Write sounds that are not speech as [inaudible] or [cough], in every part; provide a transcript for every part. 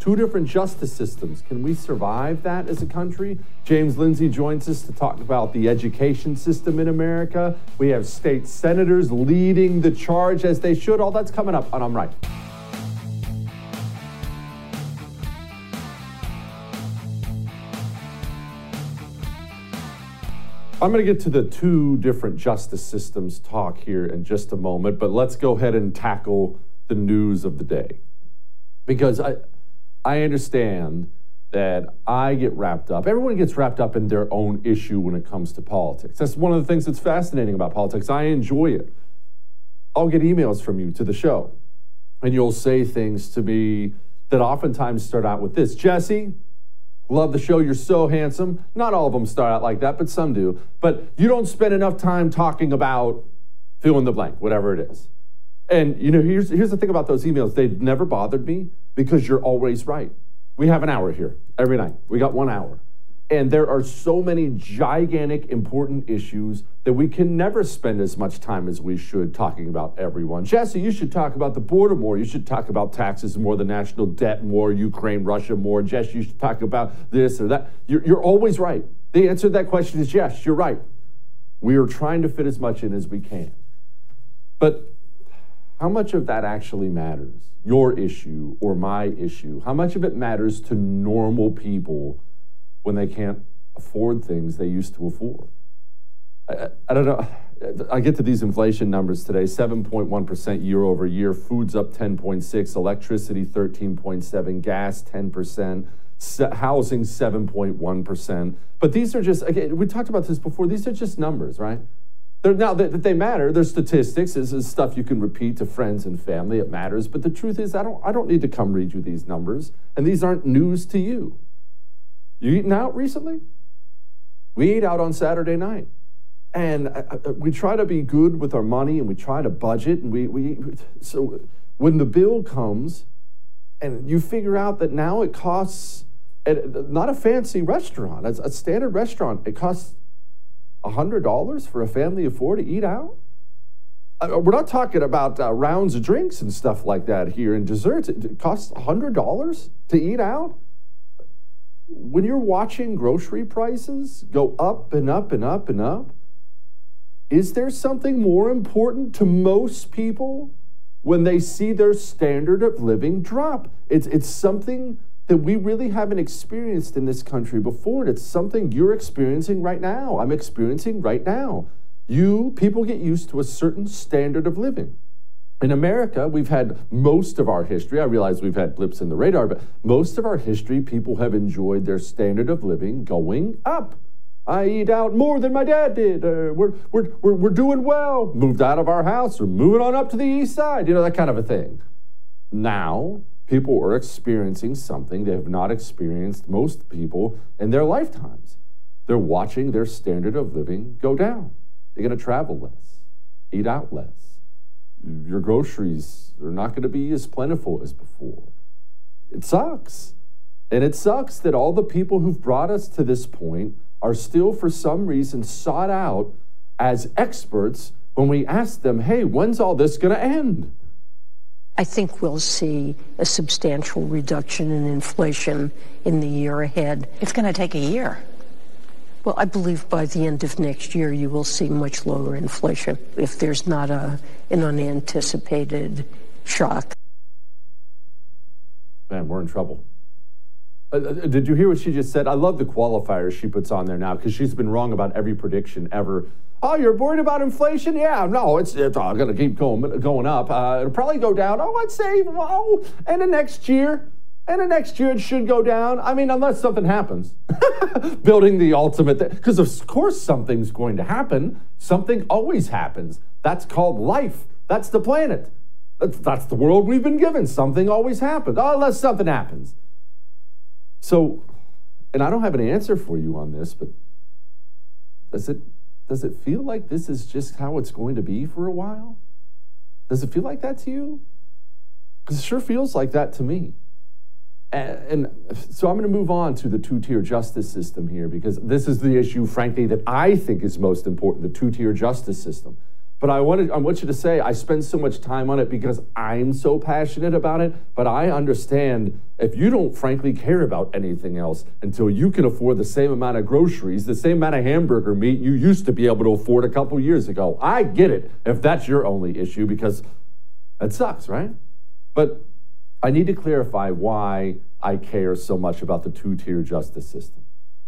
Two different justice systems. Can we survive that as a country? James Lindsay joins us to talk about the education system in America. We have state senators leading the charge as they should. All that's coming up on I'm Right. I'm going to get to the two different justice systems talk here in just a moment, but let's go ahead and tackle the news of the day. Because I, I understand that I get wrapped up. Everyone gets wrapped up in their own issue when it comes to politics. That's one of the things that's fascinating about politics. I enjoy it. I'll get emails from you to the show, and you'll say things to me that oftentimes start out with this Jesse, love the show. You're so handsome. Not all of them start out like that, but some do. But you don't spend enough time talking about fill in the blank, whatever it is. And you know, here's here's the thing about those emails. They've never bothered me because you're always right. We have an hour here every night. We got one hour. And there are so many gigantic, important issues that we can never spend as much time as we should talking about everyone. Jesse, you should talk about the border more. You should talk about taxes more, the national debt more, Ukraine, Russia more. Jesse, you should talk about this or that. You're, you're always right. The answer to that question is yes, you're right. We are trying to fit as much in as we can. But how much of that actually matters? Your issue or my issue? How much of it matters to normal people when they can't afford things they used to afford? I, I don't know. I get to these inflation numbers today 7.1% year over year, food's up 10.6, electricity 13.7, gas 10%, housing 7.1%. But these are just, again, we talked about this before, these are just numbers, right? They're, now, that they, they matter. They're statistics. This is stuff you can repeat to friends and family. It matters. But the truth is, I don't, I don't need to come read you these numbers. And these aren't news to you. You eaten out recently? We ate out on Saturday night. And uh, uh, we try to be good with our money and we try to budget. And we, we so when the bill comes and you figure out that now it costs And not a fancy restaurant, a standard restaurant. It costs $100 for a family of four to eat out. Uh, we're not talking about uh, rounds of drinks and stuff like that here and desserts. It costs $100 to eat out. When you're watching grocery prices go up and up and up and up, is there something more important to most people when they see their standard of living drop? It's, it's something that we really haven't experienced in this country before. And it's something you're experiencing right now. I'm experiencing right now. You, people get used to a certain standard of living. In America, we've had most of our history. I realize we've had blips in the radar, but most of our history, people have enjoyed their standard of living going up. I eat out more than my dad did. Uh, we're, we're, we're, we're doing well. Moved out of our house or moving on up to the east side, you know, that kind of a thing. Now, people are experiencing something they have not experienced, most people, in their lifetimes. They're watching their standard of living go down. They're going to travel less, eat out less. Your groceries are not going to be as plentiful as before. It sucks. And it sucks that all the people who've brought us to this point are still, for some reason, sought out as experts when we ask them, hey, when's all this going to end? I think we'll see a substantial reduction in inflation in the year ahead. It's going to take a year. Well, I believe by the end of next year you will see much lower inflation if there's not a, an unanticipated shock. Man, we're in trouble. Uh, uh did you hear what she just said? I love the qualifiers she puts on there now because she's been wrong about every prediction ever Oh, you're worried about inflation? Yeah, no, it's, it's going to keep going, going up. Uh, it'll probably go down. Oh, I'd say, oh, and the next year, and the next year it should go down. I mean, unless something happens. [laughs] Building the ultimate, because of course something's going to happen. Something always happens. That's called life. That's the planet. That's, that's the world we've been given. Something always happens, oh, unless something happens. So, and I don't have an answer for you on this, but does it does it feel like this is just how it's going to be for a while? Does it feel like that to you? Because it sure feels like that to me. And, and so I'm going to move on to the two tier justice system here because this is the issue, frankly, that I think is most important the two tier justice system. But I, wanted, I want you to say I spend so much time on it because I'm so passionate about it. But I understand if you don't frankly care about anything else until you can afford the same amount of groceries, the same amount of hamburger meat you used to be able to afford a couple years ago. I get it if that's your only issue because it sucks, right? But I need to clarify why I care so much about the two tier justice system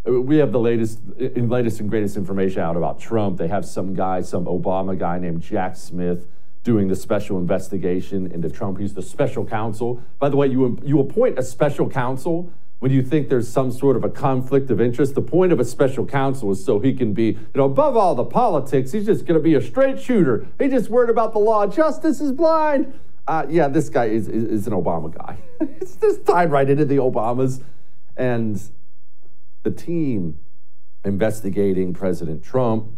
we have the latest, latest and greatest information out about Trump. They have some guy, some Obama guy named Jack Smith, doing the special investigation into Trump. He's the special counsel. By the way, you you appoint a special counsel when you think there's some sort of a conflict of interest. The point of a special counsel is so he can be, you know, above all the politics. He's just going to be a straight shooter. He just worried about the law. Justice is blind. Uh, yeah, this guy is, is, is an Obama guy. [laughs] it's just tied right into the Obamas. And the team investigating President Trump,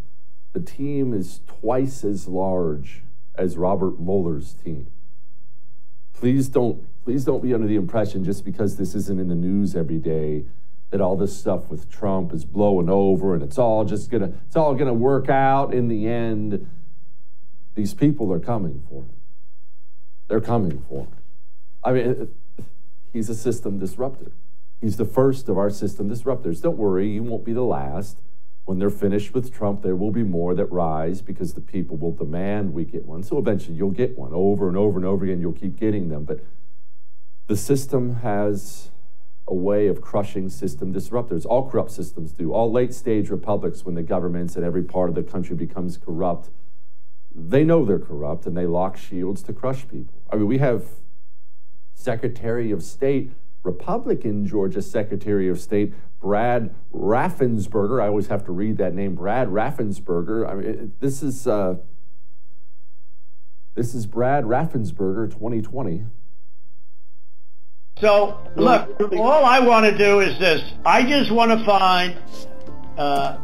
the team is twice as large as Robert Mueller's team. Please don't, please don't be under the impression just because this isn't in the news every day that all this stuff with Trump is blowing over and it's all just gonna, it's all gonna work out in the end. These people are coming for him. They're coming for him. I mean, [laughs] he's a system disruptor. He's the first of our system disruptors. Don't worry, you won't be the last. When they're finished with Trump, there will be more that rise because the people will demand we get one. So eventually you'll get one over and over and over again. You'll keep getting them. But the system has a way of crushing system disruptors. All corrupt systems do. All late stage republics, when the governments in every part of the country becomes corrupt, they know they're corrupt and they lock shields to crush people. I mean, we have Secretary of State Republican Georgia Secretary of State Brad Raffensperger. I always have to read that name, Brad Raffensperger. I mean, this is uh, this is Brad Raffensperger, 2020. So look, all I want to do is this. I just want to find uh,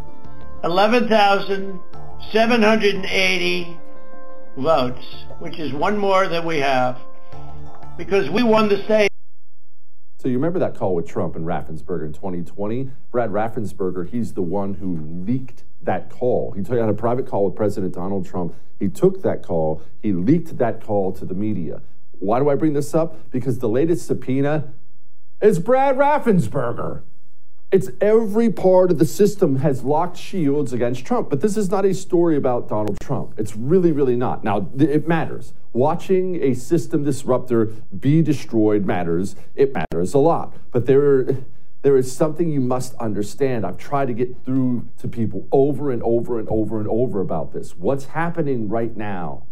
11,780 votes, which is one more than we have, because we won the state. So you remember that call with Trump and Raffensperger in 2020? Brad Raffensperger, he's the one who leaked that call. He had a private call with President Donald Trump. He took that call, he leaked that call to the media. Why do I bring this up? Because the latest subpoena is Brad Raffensperger. It's every part of the system has locked shields against Trump. But this is not a story about Donald Trump. It's really, really not. Now, it matters. Watching a system disruptor be destroyed matters. It matters a lot. But there, there is something you must understand. I've tried to get through to people over and over and over and over about this. What's happening right now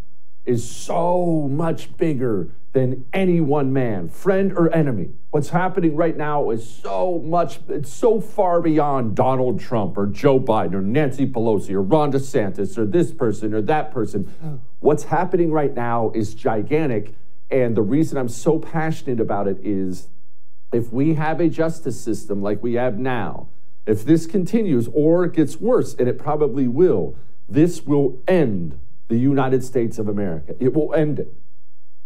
is so much bigger than any one man, friend or enemy. What's happening right now is so much, it's so far beyond Donald Trump or Joe Biden or Nancy Pelosi or Ron DeSantis or this person or that person. What's happening right now is gigantic. And the reason I'm so passionate about it is if we have a justice system like we have now, if this continues or it gets worse, and it probably will, this will end the United States of America. It will end it.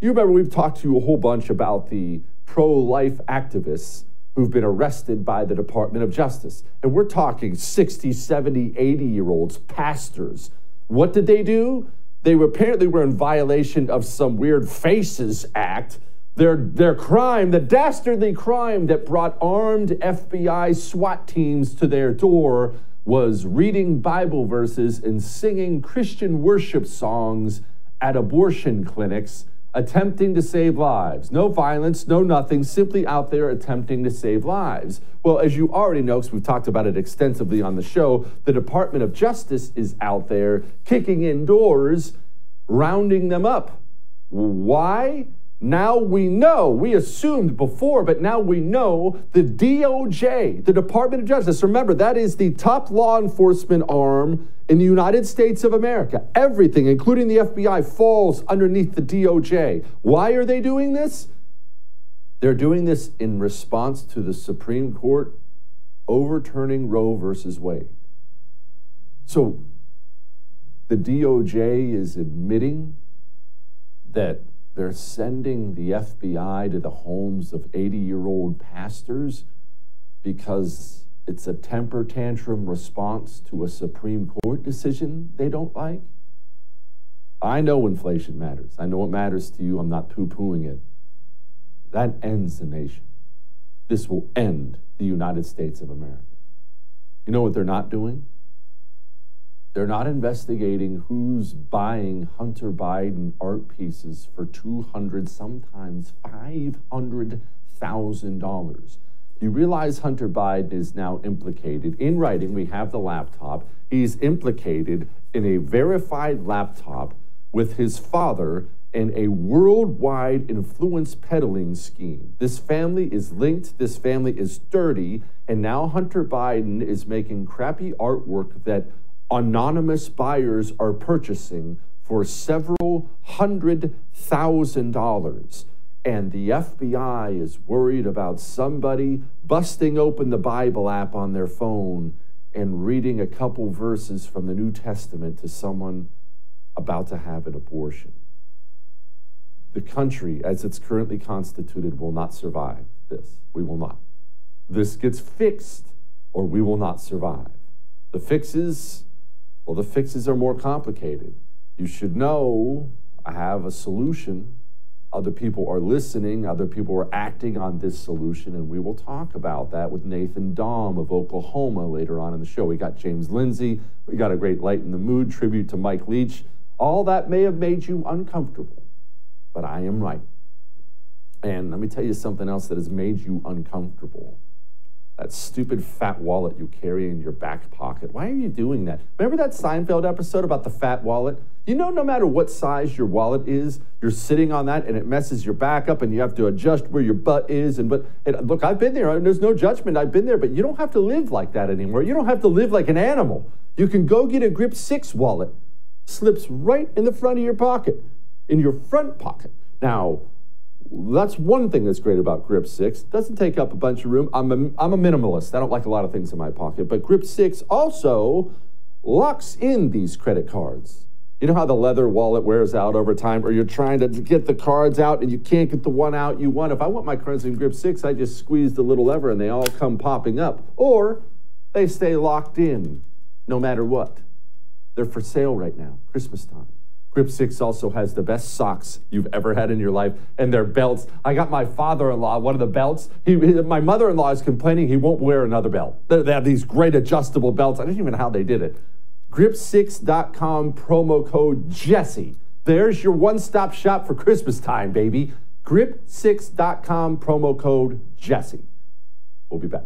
You remember we've talked to you a whole bunch about the pro life activists who've been arrested by the Department of Justice. And we're talking 60, 70, 80 year olds, pastors. What did they do? They were, apparently were in violation of some weird Faces Act. Their, their crime, the dastardly crime that brought armed FBI SWAT teams to their door, was reading Bible verses and singing Christian worship songs at abortion clinics, attempting to save lives. No violence, no nothing, simply out there attempting to save lives. Well, as you already know, because we've talked about it extensively on the show, the Department of Justice is out there kicking in doors, rounding them up. Why? Now we know, we assumed before, but now we know the DOJ, the Department of Justice, remember, that is the top law enforcement arm in the United States of America. Everything, including the FBI, falls underneath the DOJ. Why are they doing this? They're doing this in response to the Supreme Court overturning Roe versus Wade. So the DOJ is admitting that they're sending the FBI to the homes of 80 year old pastors because it's a temper tantrum response to a Supreme Court decision they don't like. I know inflation matters. I know it matters to you. I'm not poo pooing it. That ends the nation. This will end the United States of America. You know what they're not doing? They're not investigating who's buying Hunter Biden art pieces for 200, sometimes $500,000. You realize Hunter Biden is now implicated in writing. We have the laptop. He's implicated in a verified laptop with his father in a worldwide influence peddling scheme. This family is linked, this family is dirty, and now Hunter Biden is making crappy artwork that anonymous buyers are purchasing for several hundred thousand dollars. And the FBI is worried about somebody busting open the Bible app on their phone and reading a couple verses from the New Testament to someone about to have an abortion. The country, as it's currently constituted, will not survive this. We will not. This gets fixed, or we will not survive. The fixes well, the fixes are more complicated. You should know I have a solution. Other people are listening, other people are acting on this solution, and we will talk about that with Nathan Dahm of Oklahoma later on in the show. We got James Lindsay, we got a great Lighten the Mood tribute to Mike Leach. All that may have made you uncomfortable, but I am right. And let me tell you something else that has made you uncomfortable that stupid fat wallet you carry in your back pocket. Why are you doing that? Remember that Seinfeld episode about the fat wallet? You know, no matter what size your wallet is, you're sitting on that and it messes your back up and you have to adjust where your butt is. And but and look, I've been there. and There's no judgment. I've been there, but you don't have to live like that anymore. You don't have to live like an animal. You can go get a Grip 6 wallet. Slips right in the front of your pocket, in your front pocket. Now, that's one thing that's great about Grip 6. Doesn't take up a bunch of room. I'm a, I'm a minimalist. I don't like a lot of things in my pocket. But Grip 6 also locks in these credit cards. You know how the leather wallet wears out over time, or you're trying to get the cards out and you can't get the one out you want. If I want my cards in grip six, I just squeeze the little lever and they all come popping up. Or they stay locked in no matter what. They're for sale right now, Christmas time. Grip 6 also has the best socks you've ever had in your life and their belts. I got my father in law one of the belts. He, my mother in law is complaining he won't wear another belt. They have these great adjustable belts. I don't even know how they did it. Grip6.com promo code Jesse. There's your one stop shop for Christmas time, baby. Grip6.com promo code Jesse. We'll be back.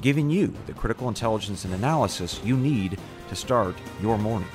giving you the critical intelligence and analysis you need to start your morning.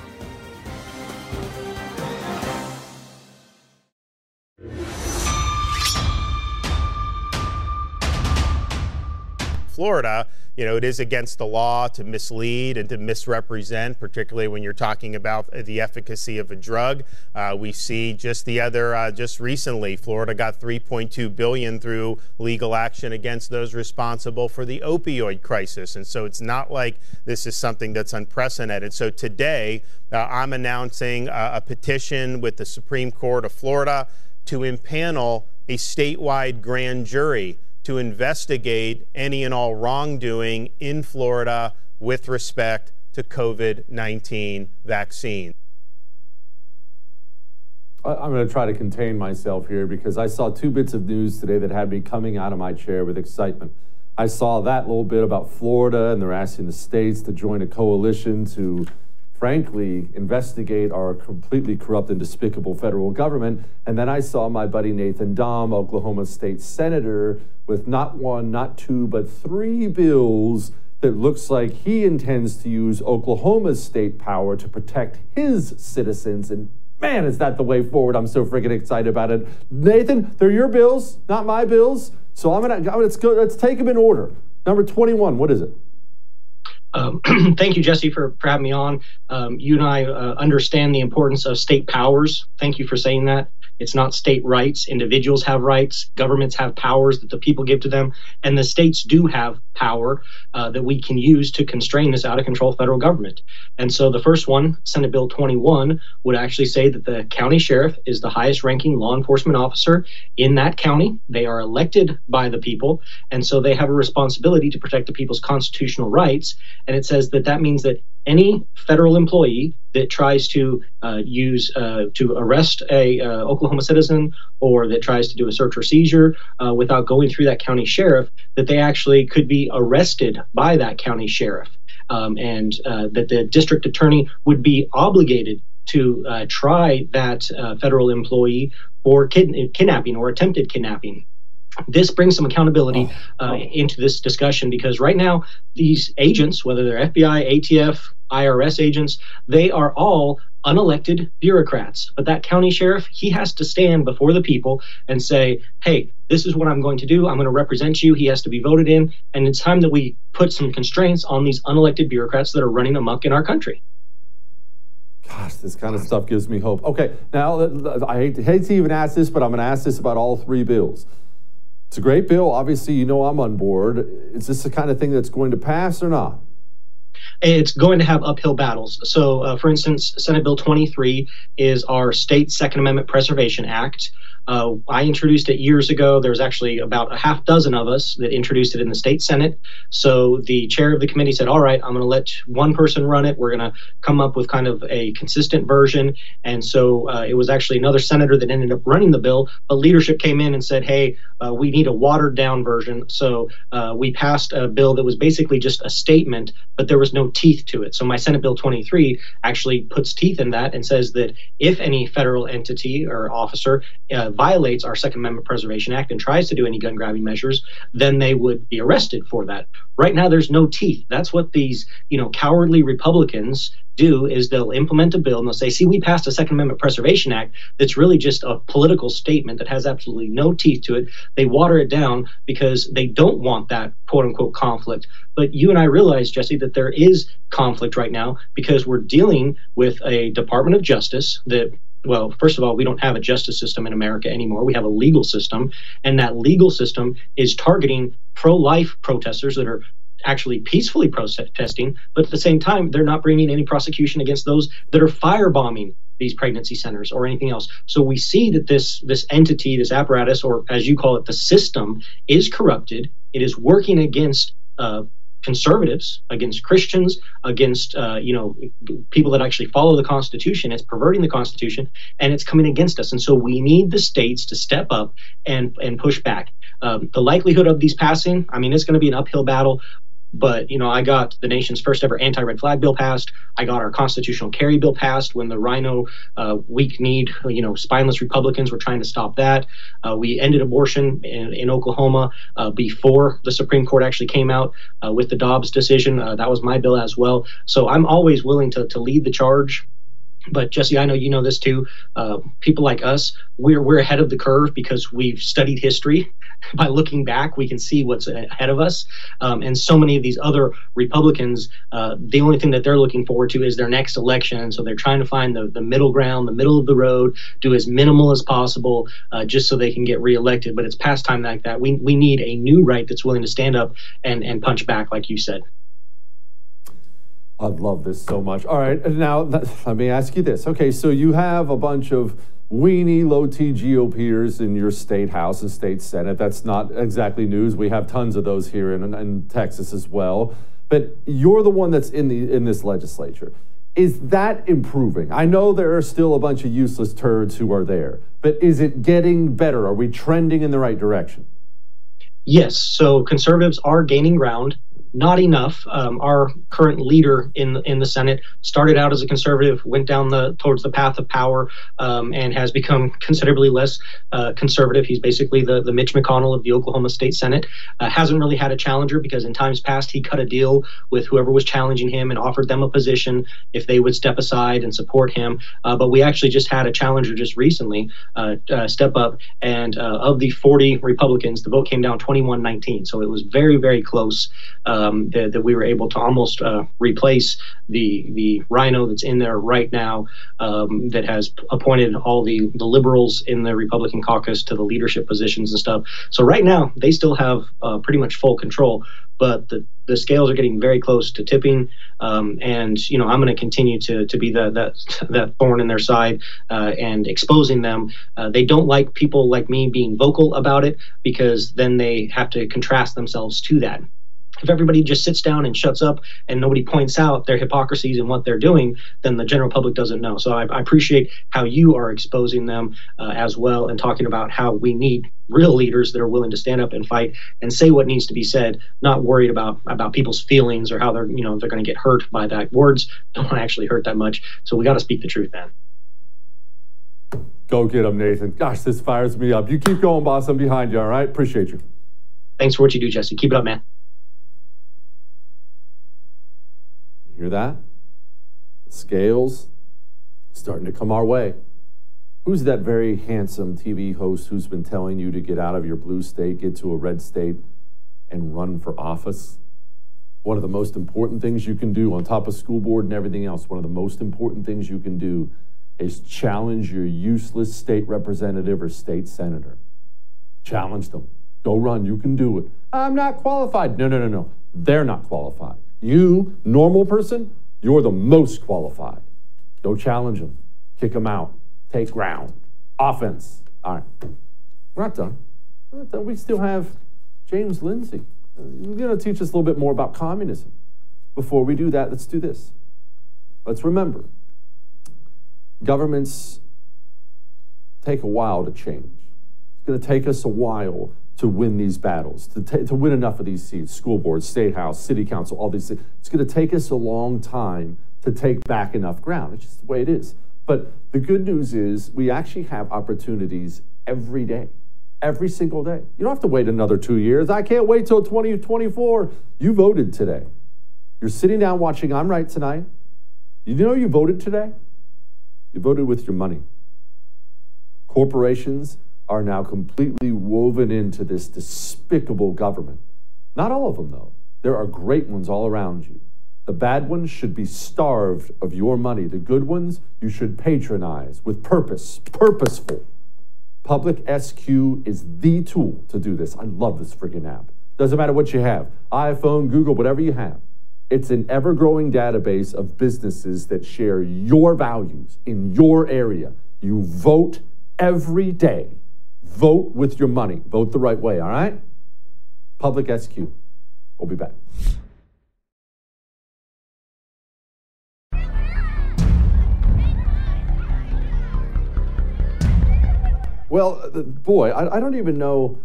Florida you know, it is against the law to mislead and to misrepresent, particularly when you're talking about the efficacy of a drug. Uh, we see just the other, uh, just recently, Florida got 3.2 billion through legal action against those responsible for the opioid crisis, and so it's not like this is something that's unprecedented. So today, uh, I'm announcing a petition with the Supreme Court of Florida to impanel a statewide grand jury to investigate any and all wrongdoing in Florida with respect to COVID 19 vaccine. I'm going to try to contain myself here because I saw two bits of news today that had me coming out of my chair with excitement. I saw that little bit about Florida, and they're asking the states to join a coalition to frankly, investigate our completely corrupt and despicable federal government. And then I saw my buddy Nathan Dahm, Oklahoma State Senator, with not one, not two, but three bills that looks like he intends to use Oklahoma's state power to protect his citizens. And man, is that the way forward? I'm so freaking excited about it. Nathan, they're your bills, not my bills. So I'm gonna let's go. Let's take them in order. Number 21. What is it? Um, [clears throat] thank you, Jesse, for, for having me on. Um, you and I uh, understand the importance of state powers. Thank you for saying that. It's not state rights. Individuals have rights. Governments have powers that the people give to them. And the states do have power uh, that we can use to constrain this out of control federal government. And so the first one, Senate Bill 21, would actually say that the county sheriff is the highest ranking law enforcement officer in that county. They are elected by the people. And so they have a responsibility to protect the people's constitutional rights. And it says that that means that any federal employee that tries to uh, use uh, to arrest a uh, Oklahoma citizen or that tries to do a search or seizure uh, without going through that county sheriff, that they actually could be arrested by that county sheriff, um, and uh, that the district attorney would be obligated to uh, try that federal employee for kid- kidnapping or attempted kidnapping this brings some accountability oh. uh, into this discussion because right now these agents whether they're fbi atf irs agents they are all unelected bureaucrats but that county sheriff he has to stand before the people and say hey this is what i'm going to do i'm going to represent you he has to be voted in and it's time that we put some constraints on these unelected bureaucrats that are running amok in our country Gosh, this kind of stuff gives me hope. Okay, now I hate to, hate to even ask this, but I'm going to ask this about all three bills. It's a great bill. Obviously, you know I'm on board. Is this the kind of thing that's going to pass or not? It's going to have uphill battles. So, uh, for instance, Senate Bill 23 is our state Second Amendment Preservation Act. Uh, I introduced it years ago. There's actually about a half dozen of us that introduced it in the state senate. So the chair of the committee said, "All right, I'm going to let one person run it. We're going to come up with kind of a consistent version." And so uh, it was actually another senator that ended up running the bill. But leadership came in and said, "Hey, uh, we need a watered down version." So uh, we passed a bill that was basically just a statement, but there was no teeth to it. So my Senate Bill 23 actually puts teeth in that and says that if any federal entity or officer uh, violates our Second Amendment Preservation Act and tries to do any gun grabbing measures, then they would be arrested for that. Right now, there's no teeth. That's what these, you know, cowardly Republicans do is they'll implement a bill and they'll say, see, we passed a Second Amendment Preservation Act that's really just a political statement that has absolutely no teeth to it. They water it down because they don't want that quote unquote conflict. But you and I realize, Jesse, that there is conflict right now because we're dealing with a Department of Justice that well, first of all, we don't have a justice system in America anymore. We have a legal system, and that legal system is targeting pro life protesters that are actually peacefully protesting, but at the same time, they're not bringing any prosecution against those that are firebombing these pregnancy centers or anything else. So we see that this this entity, this apparatus, or as you call it, the system, is corrupted. It is working against uh, conservatives, against Christians, against uh, you know people that actually follow the Constitution. It's perverting the Constitution, and it's coming against us. And so we need the states to step up and and push back. Um, the likelihood of these passing, I mean, it's going to be an uphill battle. But you know, I got the nation's first ever anti-red flag bill passed. I got our constitutional carry bill passed when the RINO uh, weak-kneed, you know, spineless Republicans were trying to stop that. Uh, we ended abortion in, in Oklahoma uh, before the Supreme Court actually came out uh, with the Dobbs decision. Uh, that was my bill as well. So I'm always willing to to lead the charge but Jesse, I know you know this too. Uh, people like us, we're we're ahead of the curve because we've studied history. [laughs] By looking back, we can see what's ahead of us. Um, and so many of these other Republicans, uh, the only thing that they're looking forward to is their next election. So they're trying to find the, the middle ground, the middle of the road, do as minimal as possible, uh, just so they can get reelected. But it's past time like that. We we need a new right that's willing to stand up and and punch back, like you said. I love this so much. All right, now let me ask you this. Okay, so you have a bunch of weenie, low T GOPers in your state house and state senate. That's not exactly news. We have tons of those here in, in Texas as well. But you're the one that's in the in this legislature. Is that improving? I know there are still a bunch of useless turds who are there, but is it getting better? Are we trending in the right direction? Yes. So conservatives are gaining ground not enough. Um, our current leader in in the Senate started out as a conservative, went down the towards the path of power, um, and has become considerably less uh, conservative. He's basically the the Mitch McConnell of the Oklahoma State Senate. Uh, hasn't really had a challenger because in times past he cut a deal with whoever was challenging him and offered them a position if they would step aside and support him. Uh, but we actually just had a challenger just recently uh, uh, step up, and uh, of the 40 Republicans, the vote came down 21-19. So it was very very close um, that, that, we were able to almost uh, replace the the RINO that's in there right now um, that has appointed all the the liberals in the Republican caucus to the leadership positions and stuff. So right now they still have uh, pretty much full control, but the the scales are getting very close to tipping, um, and you know I'm going to continue to to be that [laughs] that thorn in their side uh, and exposing them. Uh, they don't like people like me being vocal about it because then they have to contrast themselves to that if everybody just sits down and shuts up and nobody points out their hypocrisies and what they're doing, then the general public doesn't know. So I, I appreciate how you are exposing them uh, as well and talking about how we need real leaders that are willing to stand up and fight and say what needs to be said, not worried about about people's feelings or how they're you know they're going to get hurt by that. Words don't actually hurt that much, so we got to speak the truth, man. Go get them, Nathan. Gosh, this fires me up. You keep going, boss. I'm behind you. All right. Appreciate you. Thanks for what you do, Jesse. Keep it up, man. Hear that? The scales starting to come our way. Who's that very handsome TV host who's been telling you to get out of your blue state, get to a red state, and run for office? One of the most important things you can do, on top of school board and everything else, one of the most important things you can do is challenge your useless state representative or state senator. Challenge them. Go run. You can do it. I'm not qualified. No, no, no, no. They're not qualified. You, normal person, you're the most qualified. Go challenge them, kick them out, take ground. Offense. All right. We're not done. We're not done. We still have James Lindsay. He's going to teach us a little bit more about communism. Before we do that, let's do this. Let's remember governments take a while to change. It's going to take us a while to win these battles, to, to win enough of these seats, school boards, state house, city council, all these things. It's going to take us a long time to take back enough ground. It's just the way it is. But the good news is we actually have opportunities every day, every single day. You don't have to wait another two years. I can't wait till 2024. You voted today. You're sitting down watching I'm Right Tonight. You know you voted today? You voted with your money. Corporations are now completely woven into this despicable government. Not all of them, though. There are great ones all around you. The bad ones should be starved of your money. The good ones you should patronize with purpose, purposeful. Public SQ is the tool to do this. I love this freaking app. Doesn't matter what you have iPhone, Google, whatever you have. It's an ever growing database of businesses that share your values in your area. You vote every day. Vote with your money. Vote the right way, all right? Public SQ. We'll be back. Well, uh, boy, I, I, don't even know.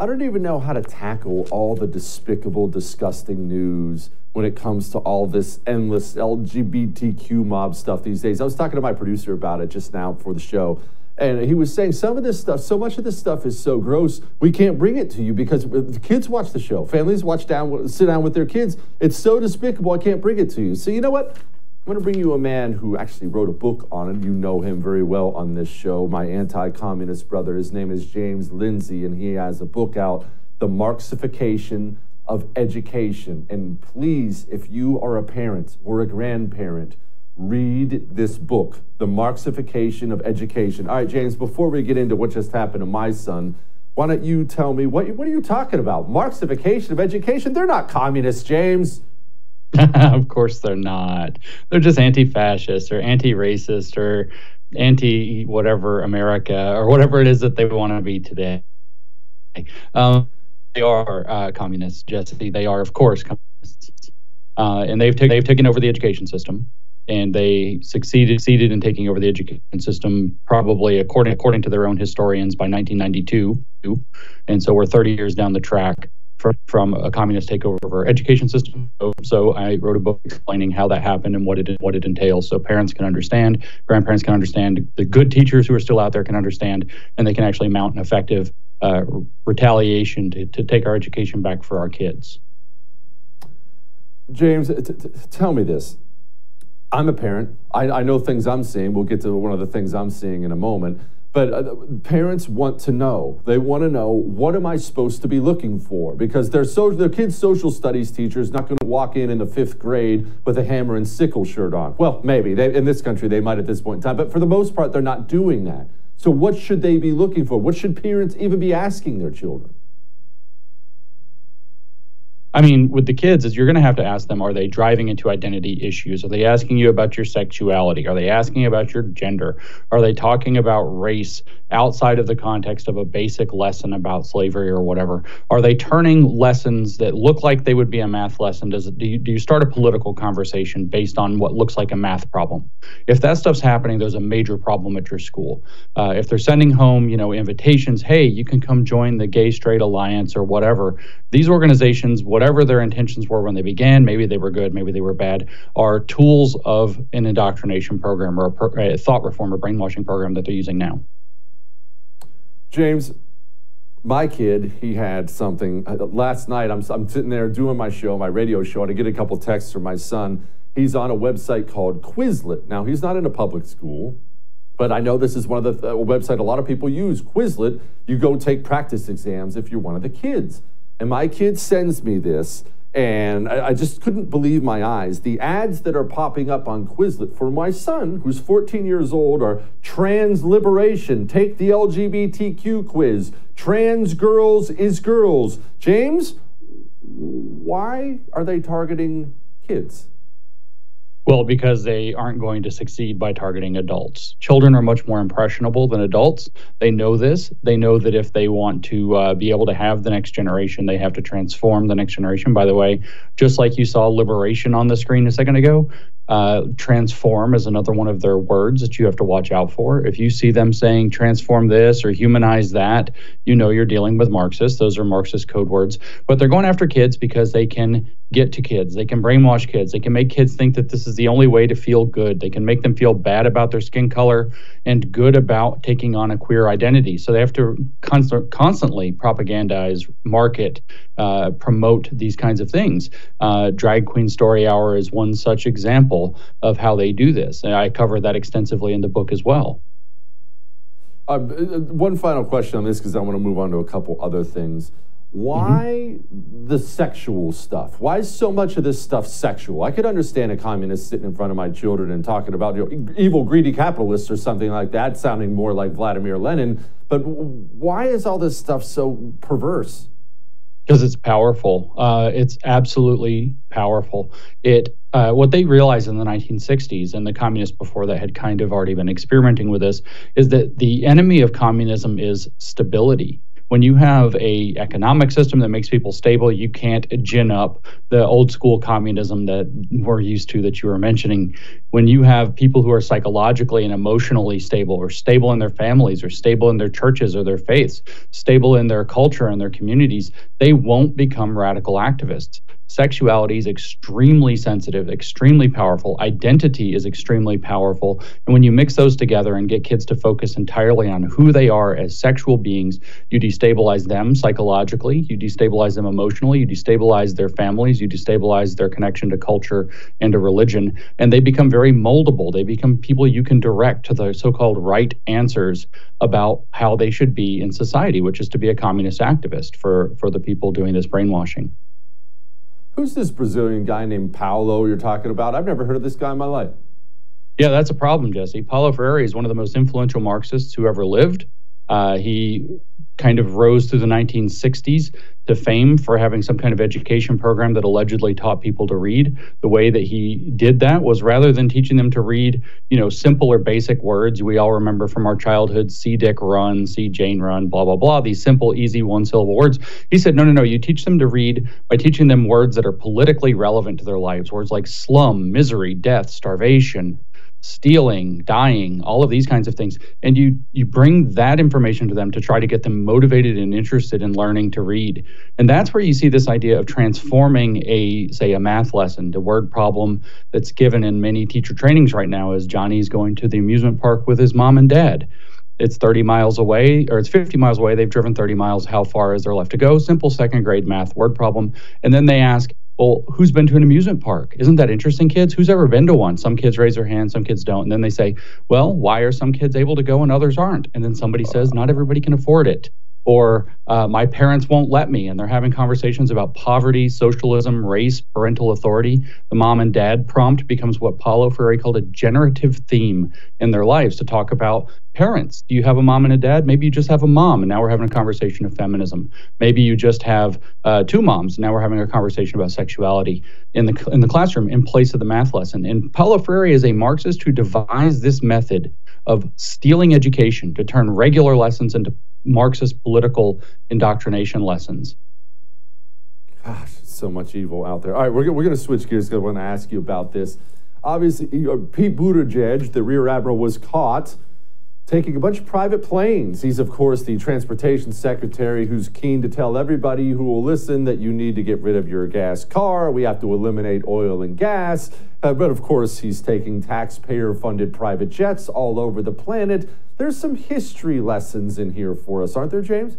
I don't even know how to tackle all the despicable, disgusting news when it comes to all this endless LGBTQ mob stuff these days. I was talking to my producer about it just now before the show, and he was saying some of this stuff, so much of this stuff is so gross, we can't bring it to you because the kids watch the show. Families watch down, sit down with their kids. It's so despicable, I can't bring it to you. So you know what? I'm going to bring you a man who actually wrote a book on it. You know him very well on this show, my anti communist brother. His name is James Lindsay, and he has a book out, The Marxification of Education. And please, if you are a parent or a grandparent, read this book, The Marxification of Education. All right, James, before we get into what just happened to my son, why don't you tell me what, what are you talking about? Marxification of education? They're not communists, James. [laughs] of course they're not. They're just anti-fascist or anti-racist or anti whatever America or whatever it is that they want to be today. Um, they are uh, communists, Jesse. They are, of course, communists, uh, and they've ta- they've taken over the education system, and they succeeded succeeded in taking over the education system probably according according to their own historians by 1992, and so we're 30 years down the track from, from a communist takeover of our education system. So, I wrote a book explaining how that happened and what it what it entails, so parents can understand, grandparents can understand, the good teachers who are still out there can understand, and they can actually mount an effective uh, retaliation to, to take our education back for our kids. James, t- t- tell me this. I'm a parent. I, I know things I'm seeing. We'll get to one of the things I'm seeing in a moment. But uh, parents want to know. They want to know what am I supposed to be looking for? Because their so, their kid's social studies teacher is not going to walk in in the fifth grade with a hammer and sickle shirt on. Well, maybe they, in this country they might at this point in time, but for the most part they're not doing that. So what should they be looking for? What should parents even be asking their children? I mean, with the kids, is you're going to have to ask them: Are they driving into identity issues? Are they asking you about your sexuality? Are they asking about your gender? Are they talking about race outside of the context of a basic lesson about slavery or whatever? Are they turning lessons that look like they would be a math lesson? Does it, do you, do you start a political conversation based on what looks like a math problem? If that stuff's happening, there's a major problem at your school. Uh, if they're sending home, you know, invitations, hey, you can come join the Gay Straight Alliance or whatever. These organizations, whatever their intentions were when they began, maybe they were good, maybe they were bad, are tools of an indoctrination program or a, a thought reform or brainwashing program that they're using now. James, my kid, he had something. Uh, last night, I'm, I'm sitting there doing my show, my radio show, and I get a couple texts from my son. He's on a website called Quizlet. Now, he's not in a public school, but I know this is one of the th- website a lot of people use. Quizlet, you go take practice exams if you're one of the kids. And my kid sends me this, and I, I, just couldn't believe my eyes. The ads that are popping up on Quizlet for my son, who's 14 years old, are trans liberation, take the LGBTQ quiz, trans girls is girls. James, why are they targeting kids? Well, because they aren't going to succeed by targeting adults. Children are much more impressionable than adults. They know this. They know that if they want to uh, be able to have the next generation, they have to transform the next generation. By the way, just like you saw liberation on the screen a second ago, uh, transform is another one of their words that you have to watch out for. If you see them saying transform this or humanize that, you know you're dealing with Marxists. Those are Marxist code words. But they're going after kids because they can get to kids. They can brainwash kids. They can make kids think that this is the only way to feel good. They can make them feel bad about their skin color and good about taking on a queer identity. So they have to const- constantly propagandize, market, uh, promote these kinds of things. Uh, Drag Queen Story Hour is one such example of how they do this. And I cover that extensively in the book as well. Uh, one final question on this because I want to move on to a couple other things. Why mm-hmm. the sexual stuff? Why is so much of this stuff sexual? I could understand a communist sitting in front of my children and talking about you know, evil, greedy capitalists or something like that, sounding more like Vladimir Lenin. But why is all this stuff so perverse? Because it's powerful. Uh, it's absolutely powerful. It uh, what they realized in the 1960s, and the communists before that had kind of already been experimenting with this, is that the enemy of communism is stability when you have a economic system that makes people stable, you can't gin up the old school communism that we're used to that you were mentioning. When you have people who are psychologically and emotionally stable, or stable in their families, or stable in their churches or their faiths, stable in their culture and their communities, they won't become radical activists. Sexuality is extremely sensitive, extremely powerful. Identity is extremely powerful. And when you mix those together and get kids to focus entirely on who they are as sexual beings, you destabilize them psychologically, you destabilize them emotionally, you destabilize their families, you destabilize their connection to culture and to religion. And they become very moldable. They become people you can direct to the so called right answers about how they should be in society, which is to be a communist activist for, for the people doing this brainwashing. Who's this Brazilian guy named Paulo you're talking about? I've never heard of this guy in my life. Yeah, that's a problem, Jesse. Paulo Freire is one of the most influential Marxists who ever lived. Uh, he kind of rose through the 1960s to fame for having some kind of education program that allegedly taught people to read. The way that he did that was rather than teaching them to read, you know, simple or basic words we all remember from our childhood, see Dick run, see Jane run, blah, blah, blah, these simple, easy one syllable words. He said, no, no, no, you teach them to read by teaching them words that are politically relevant to their lives, words like slum, misery, death, starvation, stealing, dying, all of these kinds of things. And you you bring that information to them to try to get them motivated and interested in learning to read. And that's where you see this idea of transforming a say a math lesson to word problem that's given in many teacher trainings right now as Johnny's going to the amusement park with his mom and dad. It's 30 miles away, or it's 50 miles away. They've driven 30 miles. How far is there left to go? Simple second grade math word problem. And then they ask, well, who's been to an amusement park? Isn't that interesting, kids? Who's ever been to one? Some kids raise their hand, some kids don't. And then they say, well, why are some kids able to go and others aren't? And then somebody says, not everybody can afford it or uh, my parents won't let me and they're having conversations about poverty socialism race parental authority. The mom and dad prompt becomes what paulo freire called a generative theme in their lives to talk about parents. Do you have a mom and a dad maybe you just have a mom and now we're having a conversation of feminism. Maybe you just have uh, two moms and now we're having a conversation about sexuality in the in the classroom in place of the math lesson. And paulo freire is a marxist who devised this method of stealing education to turn regular lessons into Marxist political indoctrination lessons. Gosh, so much evil out there. All right, we're, we're going to switch gears because I want to ask you about this. Obviously, Pete Buttigieg, the rear admiral, was caught taking a bunch of private planes. He's, of course, the transportation secretary who's keen to tell everybody who will listen that you need to get rid of your gas car. We have to eliminate oil and gas. Uh, but of course, he's taking taxpayer funded private jets all over the planet. There's some history lessons in here for us, aren't there, James?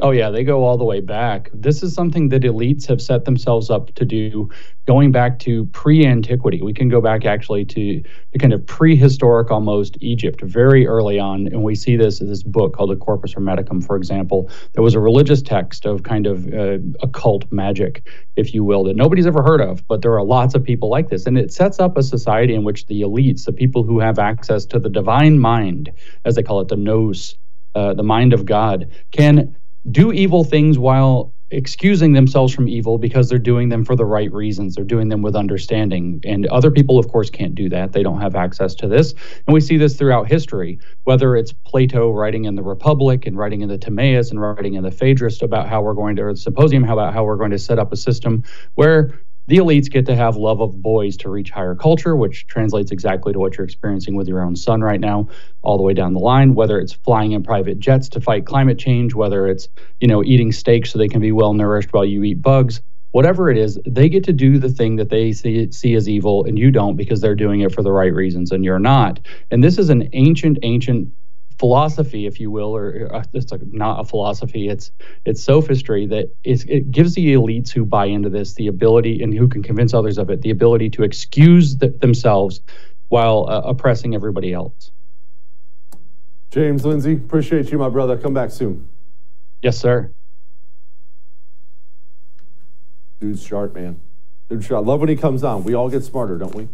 Oh, yeah, they go all the way back. This is something that elites have set themselves up to do going back to pre antiquity. We can go back actually to, to kind of prehistoric almost Egypt very early on. And we see this in this book called the Corpus Hermeticum, for example. There was a religious text of kind of uh, occult magic, if you will, that nobody's ever heard of, but there are lots of people like this. And it sets up a society in which the elites, the people who have access to the divine mind, as they call it, the nous, uh, the mind of God, can do evil things while excusing themselves from evil because they're doing them for the right reasons. They're doing them with understanding. And other people, of course, can't do that. They don't have access to this. And we see this throughout history, whether it's Plato writing in the Republic and writing in the Timaeus and writing in the Phaedrus about how we're going to, or the Symposium, how about how we're going to set up a system where the elites get to have love of boys to reach higher culture, which translates exactly to what you're experiencing with your own son right now, all the way down the line. Whether it's flying in private jets to fight climate change, whether it's you know eating steak so they can be well nourished while you eat bugs, whatever it is, they get to do the thing that they see, see as evil and you don't because they're doing it for the right reasons and you're not. And this is an ancient, ancient philosophy, if you will, or uh, it's like not a philosophy. It's it's sophistry that is, it gives the elites who buy into this the ability and who can convince others of it the ability to excuse the, themselves while uh, oppressing everybody else. James Lindsay, appreciate you, my brother. Come back soon. Yes, sir. Dude's sharp, man. Dude's sharp. I love when he comes on. We all get smarter, don't we?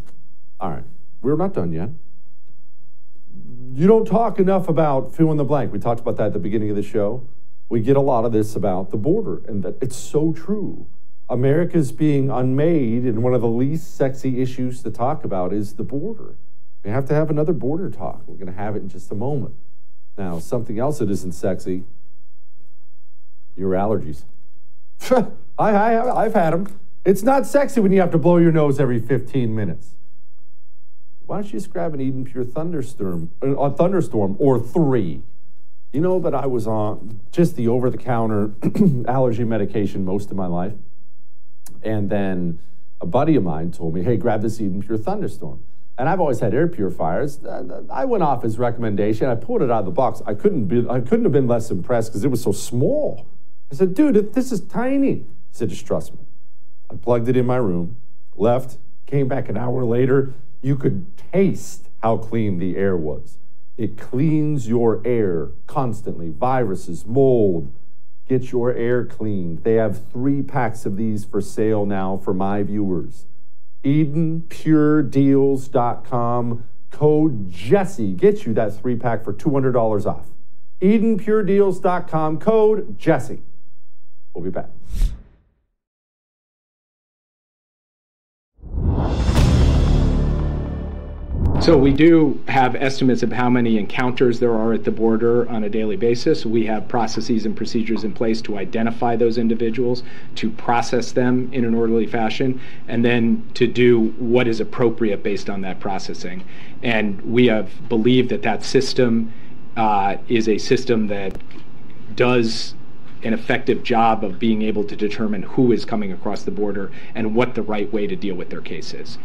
All right. We're not done yet. You don't talk enough about fill in the blank. We talked about that at the beginning of the show. We get a lot of this about the border, and that it's so true. America's being unmade, and one of the least sexy issues to talk about is the border. We have to have another border talk. We're going to have it in just a moment. Now, something else that isn't sexy your allergies. [laughs] I, I, I've had them. It's not sexy when you have to blow your nose every 15 minutes. Why don't you just grab an Eden Pure thunderstorm, uh, a thunderstorm or three? You know that I was on just the over-the-counter [clears throat] allergy medication most of my life, and then a buddy of mine told me, "Hey, grab this Eden Pure thunderstorm." And I've always had air purifiers. I went off his recommendation. I pulled it out of the box. I couldn't be, I couldn't have been less impressed because it was so small. I said, dude, this is tiny. He said, just trust me. I plugged it in my room, left, came back an hour later. You could taste how clean the air was. It cleans your air constantly. Viruses, mold. Get your air cleaned. They have three packs of these for sale now for my viewers. EdenPureDeals.com. Code Jesse gets you that three pack for $200 off. EdenPureDeals.com. Code Jesse. We'll be back. So we do have estimates of how many encounters there are at the border on a daily basis. We have processes and procedures in place to identify those individuals, to process them in an orderly fashion, and then to do what is appropriate based on that processing. And we have believed that that system uh, is a system that does an effective job of being able to determine who is coming across the border and what the right way to deal with their case is.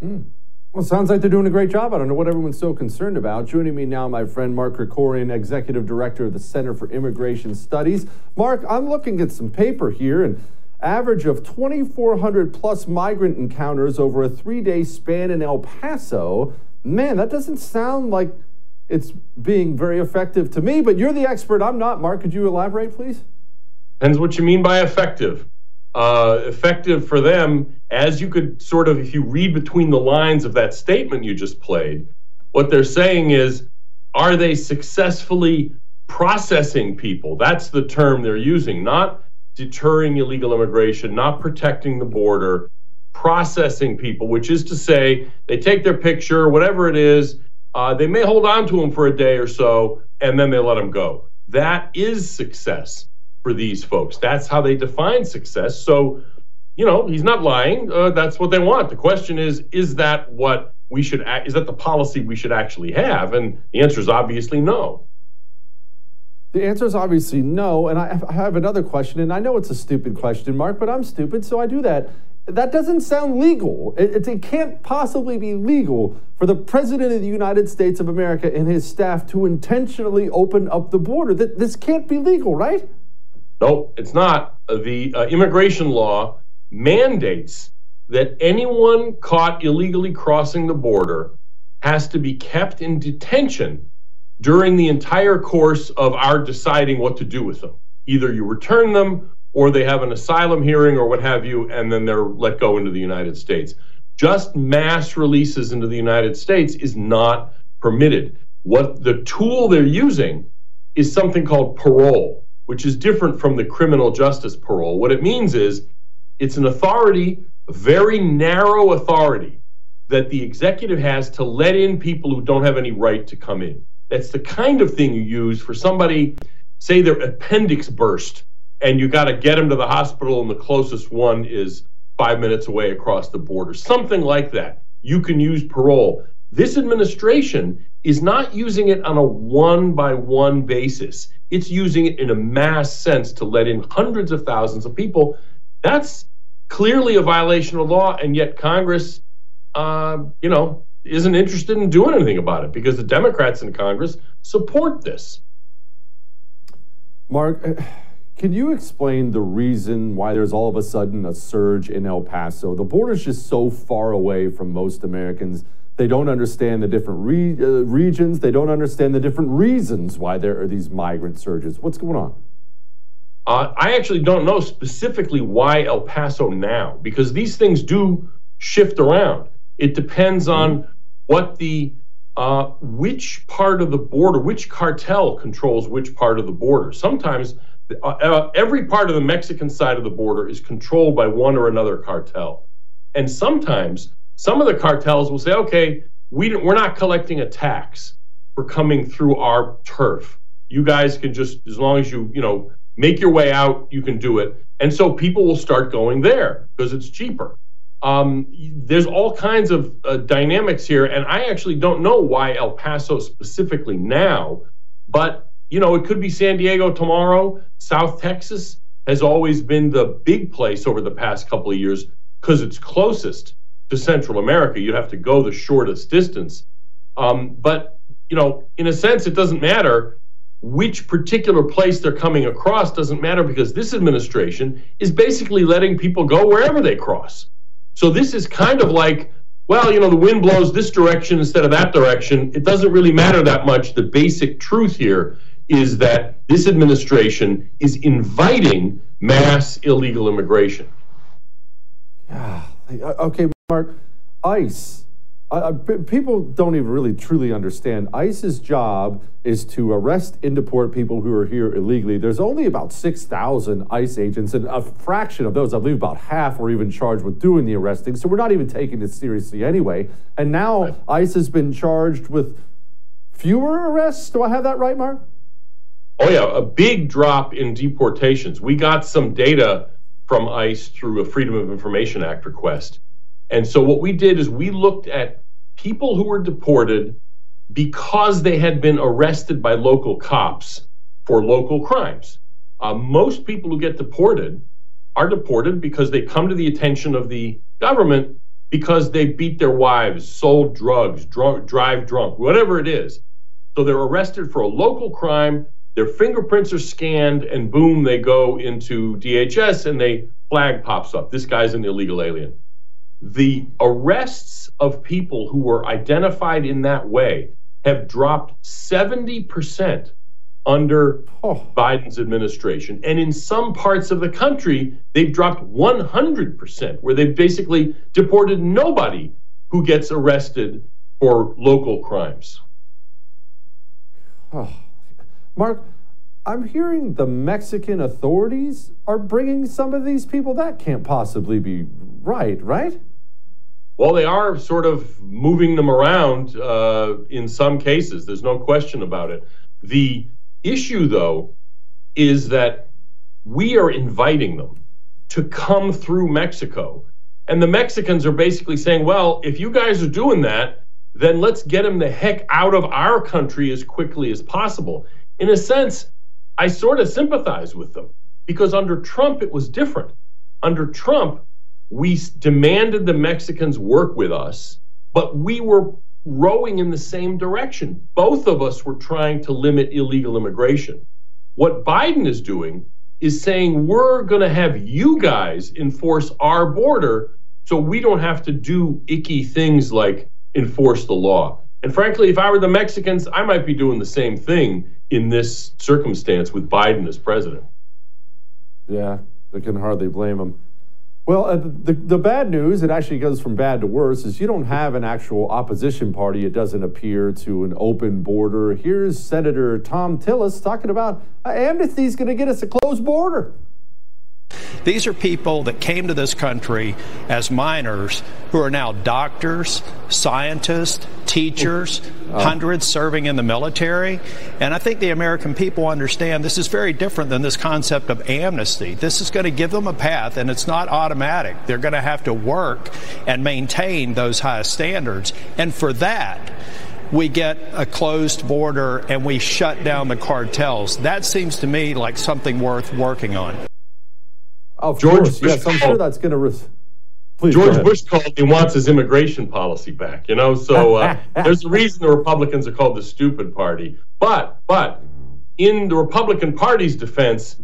Mm. Well, sounds like they're doing a great job. I don't know what everyone's so concerned about. Joining me now, my friend Mark Krikorian, Executive Director of the Center for Immigration Studies. Mark, I'm looking at some paper here, and average of 2,400 plus migrant encounters over a three-day span in El Paso. Man, that doesn't sound like it's being very effective to me, but you're the expert. I'm not. Mark, could you elaborate, please? Depends what you mean by effective. Uh, effective for them, as you could sort of, if you read between the lines of that statement you just played, what they're saying is, are they successfully processing people? That's the term they're using, not deterring illegal immigration, not protecting the border, processing people, which is to say, they take their picture, whatever it is, uh, they may hold on to them for a day or so, and then they let them go. That is success for these folks. That's how they define success. So, you know, he's not lying. Uh, that's what they want. The question is, is that what we should? Act, is that the policy we should actually have? And the answer is obviously no. The answer is obviously no. And I have another question, and I know it's a stupid question, Mark, but I'm stupid, so I do that that doesn't sound legal. It, it, can't possibly be legal for the President of the United States of America and his staff to intentionally open up the border. That This can't be legal, right? No, it's not. Uh, the uh, immigration law mandates that anyone caught illegally crossing the border has to be kept in detention during the entire course of our deciding what to do with them. Either you return them or they have an asylum hearing or what have you, and then they're let go into the United States. Just mass releases into the United States is not permitted. What the tool they're using is something called parole, which is different from the criminal justice parole. What it means is it's an authority, a very narrow authority, that the executive has to let in people who don't have any right to come in. That's the kind of thing you use for somebody, say their appendix burst and you got to get them to the hospital, and the closest one is five minutes away across the border. Something like that. You can use parole. This administration is not using it on a one by one basis. It's using it in a mass sense to let in hundreds of thousands of people That's clearly a violation of law, and yet Congress, uh, you know, isn't interested in doing anything about it because the Democrats in Congress support this. Mark, uh, can you explain the reason why there's all of a sudden a surge in El Paso? The border's just so far away from most Americans. They don't understand the different re- uh, regions. They don't understand the different reasons why there are these migrant surges. What's going on? Uh, I actually don't know specifically why El Paso now, because these things do shift around. It depends on what the uh, which part of the border, which cartel controls which part of the border. Sometimes uh, uh, every part of the Mexican side of the border is controlled by one or another cartel, and sometimes some of the cartels will say, "Okay, we we're not collecting a tax for coming through our turf. You guys can just, as long as you you know make your way out, you can do it." And so people will start going there because it's cheaper. Um, there's all kinds of uh, dynamics here, and I actually don't know why El Paso specifically now, but you know, it could be San Diego tomorrow. South Texas has always been the big place over the past couple of years because it's closest to Central America. You have to go the shortest distance. Um, but, you know, in a sense, it doesn't matter which particular place they're coming across, doesn't matter because this administration is basically letting people go wherever they cross. So this is kind of like, well, you know, the wind blows this direction instead of that direction. It doesn't really matter that much. The basic truth here is that this administration is inviting mass illegal immigration. Yeah. Okay, Mark. ICE uh, people don't even really truly understand. ICE's job is to arrest and deport people who are here illegally. There's only about 6,000 ICE agents, and a fraction of those, I believe about half, were even charged with doing the arresting. So we're not even taking it seriously anyway. And now right. ICE has been charged with fewer arrests. Do I have that right, Mark? Oh, yeah, a big drop in deportations. We got some data from ICE through a Freedom of Information Act request. And so what we did is we looked at people who were deported because they had been arrested by local cops for local crimes. Uh, most people who get deported are deported because they come to the attention of the government because they beat their wives, sold drugs, dr- drive drunk, whatever it is. So they're arrested for a local crime. Their fingerprints are scanned, and boom, they go into DHS and they flag pops up. This guy's an illegal alien. The arrests of people who were identified in that way have dropped 70% under oh. Biden's administration. And in some parts of the country, they've dropped 100%, where they've basically deported nobody who gets arrested for local crimes. Oh. Mark, I'm hearing the Mexican authorities are bringing some of these people. That can't possibly be right, right? Well, they are sort of moving them around uh, in some cases. There's no question about it. The issue, though, is that we are inviting them to come through Mexico. And the Mexicans are basically saying, well, if you guys are doing that, then let's get them the heck out of our country as quickly as possible. In a sense, I sort of sympathize with them because under Trump, it was different. Under Trump, we demanded the Mexicans work with us, but we were rowing in the same direction. Both of us were trying to limit illegal immigration. What Biden is doing is saying we're going to have you guys enforce our border so we don't have to do icky things like enforce the law. And frankly, if I were the Mexicans, I might be doing the same thing in this circumstance with Biden as president. Yeah, I can hardly blame him. Well, uh, the, the bad news, it actually goes from bad to worse, is you don't have an actual opposition party, it doesn't appear, to an open border. Here's Senator Thom Tillis talking about uh, amnesty is going to get us a closed border. These are people that came to this country as minors who are now doctors, scientists, teachers, uh, hundreds serving in the military. And I think the American people understand this is very different than this concept of amnesty. This is going to give them a path, and it's not automatic. They're going to have to work and maintain those high standards. And for that, we get a closed border and we shut down the cartels. That seems to me like something worth working on. Of George course, Bush yes, I'm sure called- that's going to. Res- Please, George. Bush called he wants his immigration policy back. You know, so uh, [laughs] there's a reason the Republicans are called the stupid party. But but in the Republican Party's defense,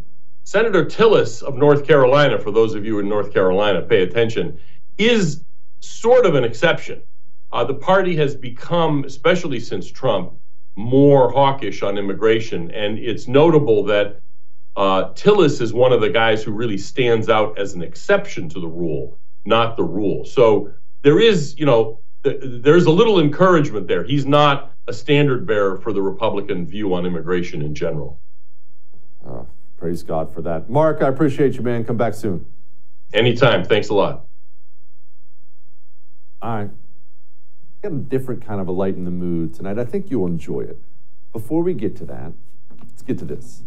Senator Tillis of North Carolina, for those of you in North Carolina, pay attention, is sort of an exception. Uh, the party has become, especially since Trump, more hawkish on immigration, and it's notable that uh, Tillis is one of the guys who really stands out as an exception to the rule, not the rule. So there is, you know, th- there's a little encouragement there. He's not a standard bearer for the Republican view on immigration in general. Oh, praise God for that. Mark, I appreciate you, man. Come back soon. Anytime. Thanks a lot. All right. Got a different kind of a Lighten the Mood tonight. I think you'll enjoy it. Before we get to that, let's get to this.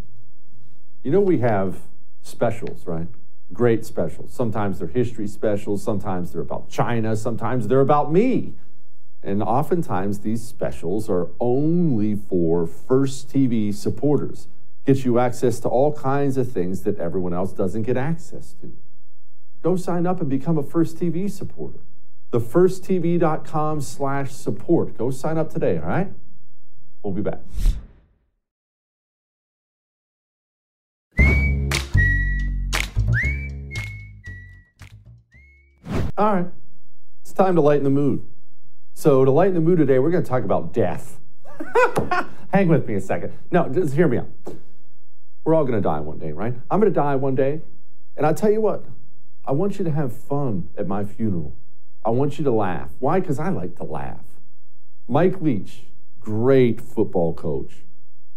You know, we have specials, right? Great specials. Sometimes they're history specials, sometimes they're about China, sometimes they're about me. And oftentimes these specials are only for First TV supporters. Gets you access to all kinds of things that everyone else doesn't get access to. Go sign up and become a First TV supporter. TheFirstTV.com slash support. Go sign up today, all right? We'll be back. All right. It's time to lighten the mood. So, to lighten the mood today, we're going to talk about death. [laughs] Hang with me a second. No, just hear me out. We're all going to die one day, right? I'm going to die one day. And I tell you what, I want you to have fun at my funeral. I want you to laugh. Why? Because I like to laugh. Mike Leach, great football coach,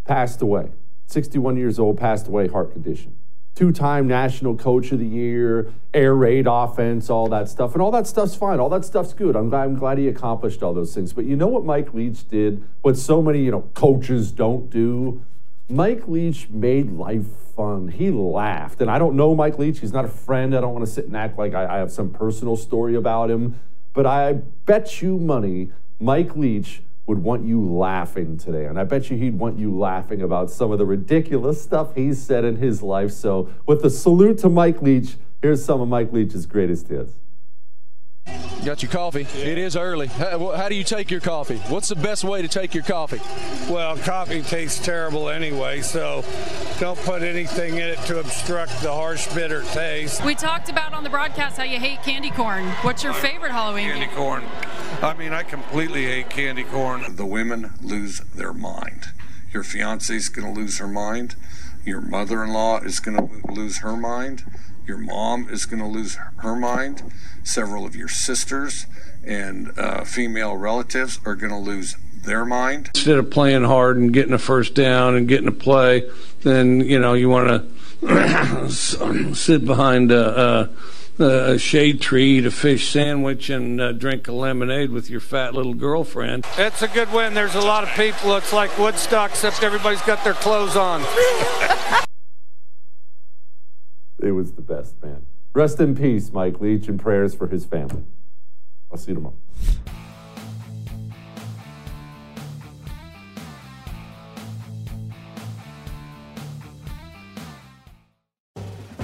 passed away. 61 years old, passed away, heart condition. Two time national coach of the year, air raid offense, all that stuff. And all that stuff's fine. All that stuff's good. I'm glad, I'm glad he accomplished all those things. But you know what Mike Leach did? What so many, you know, coaches don't do? Mike Leach made life fun. He laughed. And I don't know Mike Leach. He's not a friend. I don't want to sit and act like I, I have some personal story about him. But I bet you money Mike Leach would want you laughing today. And I bet you he'd want you laughing about some of the ridiculous stuff he's said in his life. So, with a salute to Mike Leach, here's some of Mike Leach's greatest hits. Got your coffee. It is early. How, how do you take your coffee? What's the best way to take your coffee? Well, coffee tastes terrible anyway, so don't put anything in it to obstruct the harsh, bitter taste. We talked about on the broadcast how you hate candy corn. What's your favorite Halloween Candy candy? corn. I mean, I completely hate candy corn. The women lose their mind. Your fiance's going to lose her mind. Your mother in law is going to lose her mind. Your mom is going to lose her mind. Several of your sisters and uh, female relatives are going to lose their mind. Instead of playing hard and getting a first down and getting a play, then, you know, you want [clears throat] to [clears throat] sit behind a, a, a shade tree, eat a fish sandwich, and uh, drink a lemonade with your fat little girlfriend. It's a good win. There's a lot of people. It's like Woodstock, except everybody's got their clothes on. [laughs] It was the best, man. Rest in peace, Mike Leach, and prayers for his family. I'll see you tomorrow.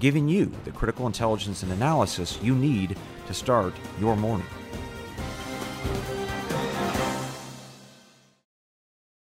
giving you the critical intelligence and analysis you need to start your morning.